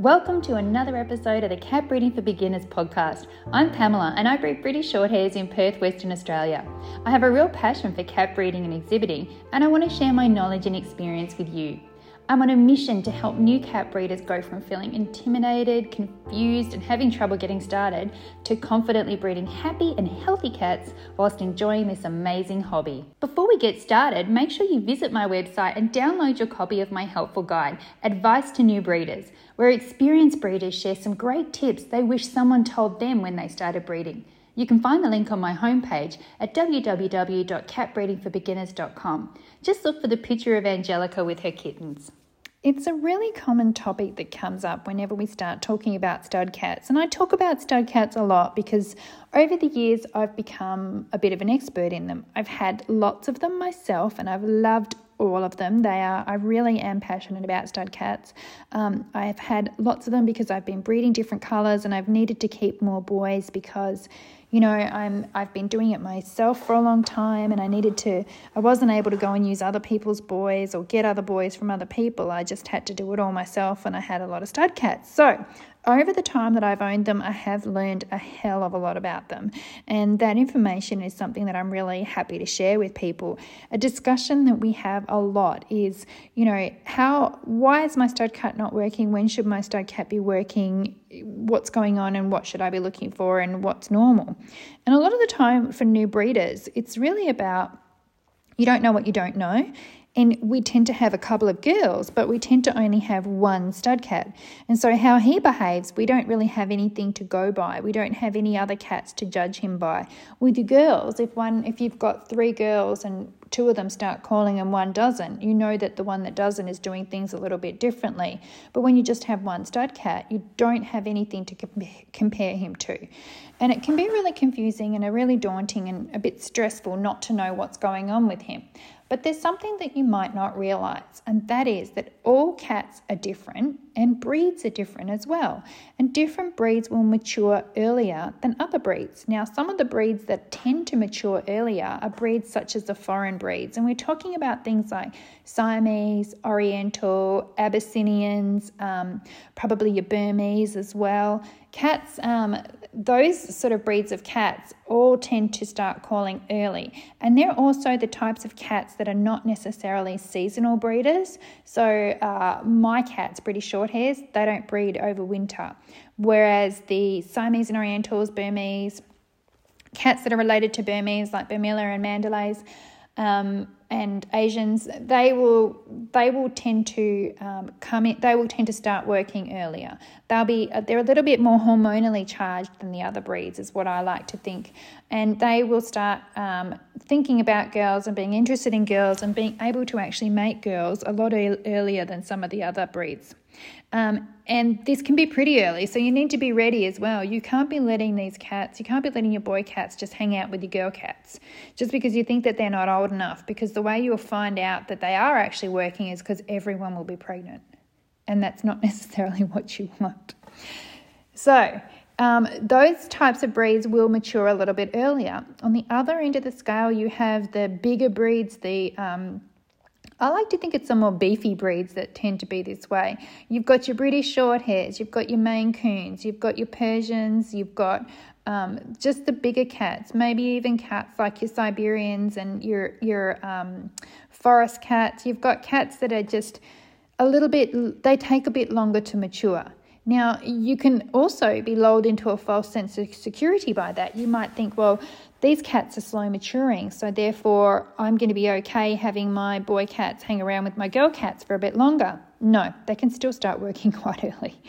Welcome to another episode of the Cat Breeding for Beginners podcast. I'm Pamela and I breed British Shorthairs in Perth, Western Australia. I have a real passion for cat breeding and exhibiting, and I want to share my knowledge and experience with you. I'm on a mission to help new cat breeders go from feeling intimidated, confused, and having trouble getting started to confidently breeding happy and healthy cats whilst enjoying this amazing hobby. Before we get started, make sure you visit my website and download your copy of my helpful guide, Advice to New Breeders, where experienced breeders share some great tips they wish someone told them when they started breeding. You can find the link on my homepage at www.catbreedingforbeginners.com. Just look for the picture of Angelica with her kittens. It's a really common topic that comes up whenever we start talking about stud cats. And I talk about stud cats a lot because over the years I've become a bit of an expert in them. I've had lots of them myself and I've loved all of them. They are, I really am passionate about stud cats. Um, I've had lots of them because I've been breeding different colours and I've needed to keep more boys because you know, I'm I've been doing it myself for a long time and I needed to I wasn't able to go and use other people's boys or get other boys from other people. I just had to do it all myself and I had a lot of stud cats. So, over the time that I've owned them, I have learned a hell of a lot about them. And that information is something that I'm really happy to share with people. A discussion that we have a lot is, you know, how, why is my stud cat not working? When should my stud cat be working? What's going on and what should I be looking for and what's normal? And a lot of the time for new breeders, it's really about you don't know what you don't know and we tend to have a couple of girls, but we tend to only have one stud cat. And so, how he behaves, we don't really have anything to go by. We don't have any other cats to judge him by. With the girls, if one, if you've got three girls and two of them start calling and one doesn't, you know that the one that doesn't is doing things a little bit differently. But when you just have one stud cat, you don't have anything to compare him to. And it can be really confusing and a really daunting and a bit stressful not to know what's going on with him. But there's something that you might not realize, and that is that all cats are different and breeds are different as well. And different breeds will mature earlier than other breeds. Now, some of the breeds that tend to mature earlier are breeds such as the foreign breeds, and we're talking about things like Siamese, Oriental, Abyssinians, um, probably your Burmese as well. Cats, um, those sort of breeds of cats all tend to start calling early. And they're also the types of cats that are not necessarily seasonal breeders. So, uh, my cats, British Shorthairs, they don't breed over winter. Whereas the Siamese and Orientals, Burmese, cats that are related to Burmese, like Burmilla and Mandalays, um, and Asians, they will they will tend to um, come in. They will tend to start working earlier. They'll be they're a little bit more hormonally charged than the other breeds, is what I like to think, and they will start um, thinking about girls and being interested in girls and being able to actually make girls a lot earlier than some of the other breeds. Um, and this can be pretty early, so you need to be ready as well. You can't be letting these cats, you can't be letting your boy cats just hang out with your girl cats just because you think that they're not old enough. Because the way you'll find out that they are actually working is because everyone will be pregnant. And that's not necessarily what you want. So, um, those types of breeds will mature a little bit earlier. On the other end of the scale, you have the bigger breeds, the um, I like to think it's some more beefy breeds that tend to be this way. You've got your British Shorthairs, you've got your Maine Coons, you've got your Persians, you've got um, just the bigger cats, maybe even cats like your Siberians and your your um, forest cats. You've got cats that are just a little bit. They take a bit longer to mature. Now, you can also be lulled into a false sense of security by that. You might think, well, these cats are slow maturing, so therefore I'm going to be okay having my boy cats hang around with my girl cats for a bit longer. No, they can still start working quite early.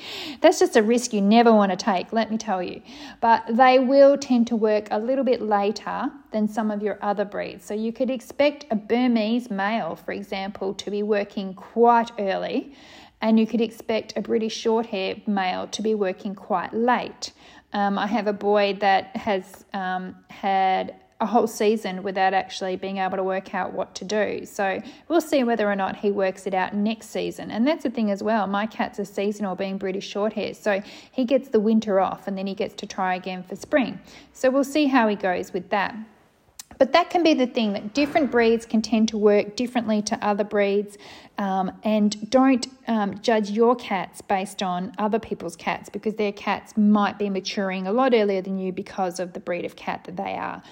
That's just a risk you never want to take, let me tell you. But they will tend to work a little bit later than some of your other breeds. So you could expect a Burmese male, for example, to be working quite early, and you could expect a British Shorthair male to be working quite late. Um, I have a boy that has um, had a whole season without actually being able to work out what to do. So we'll see whether or not he works it out next season. And that's the thing as well. My cat's a seasonal being British short Shorthair. So he gets the winter off and then he gets to try again for spring. So we'll see how he goes with that. But that can be the thing that different breeds can tend to work differently to other breeds. Um, and don't um, judge your cats based on other people's cats because their cats might be maturing a lot earlier than you because of the breed of cat that they are.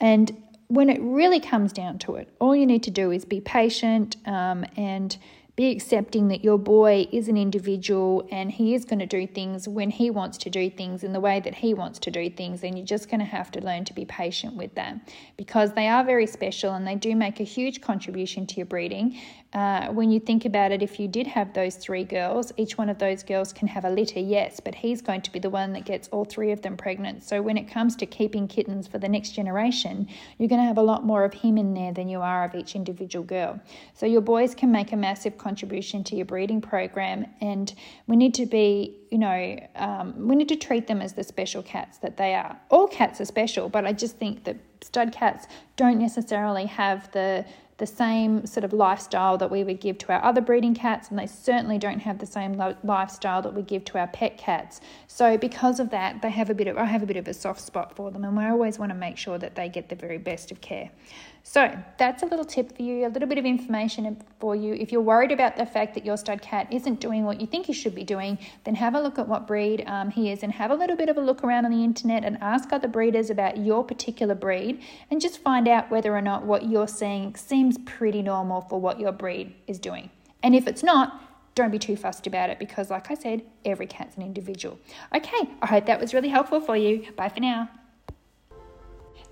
And when it really comes down to it, all you need to do is be patient um, and be accepting that your boy is an individual and he is going to do things when he wants to do things in the way that he wants to do things. And you're just going to have to learn to be patient with them because they are very special and they do make a huge contribution to your breeding. Uh, when you think about it, if you did have those three girls, each one of those girls can have a litter, yes, but he's going to be the one that gets all three of them pregnant. So when it comes to keeping kittens for the next generation, you're going to have a lot more of him in there than you are of each individual girl. So your boys can make a massive contribution to your breeding program, and we need to be, you know, um, we need to treat them as the special cats that they are. All cats are special, but I just think that stud cats don't necessarily have the the same sort of lifestyle that we would give to our other breeding cats, and they certainly don't have the same lifestyle that we give to our pet cats. So because of that, they have a bit of I have a bit of a soft spot for them, and we always want to make sure that they get the very best of care. So that's a little tip for you, a little bit of information for you. If you're worried about the fact that your stud cat isn't doing what you think he should be doing, then have a look at what breed um, he is and have a little bit of a look around on the internet and ask other breeders about your particular breed and just find out whether or not what you're seeing seems pretty normal for what your breed is doing. And if it's not, don't be too fussed about it because, like I said, every cat's an individual. Okay, I hope that was really helpful for you. Bye for now.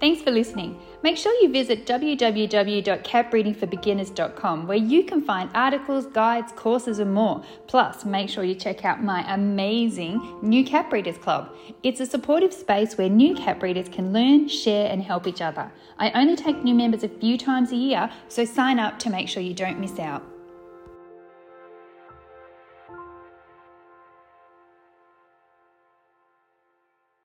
Thanks for listening. Make sure you visit www.catbreedingforbeginners.com where you can find articles, guides, courses, and more. Plus, make sure you check out my amazing New Cat Breeders Club. It's a supportive space where new cat breeders can learn, share, and help each other. I only take new members a few times a year, so sign up to make sure you don't miss out.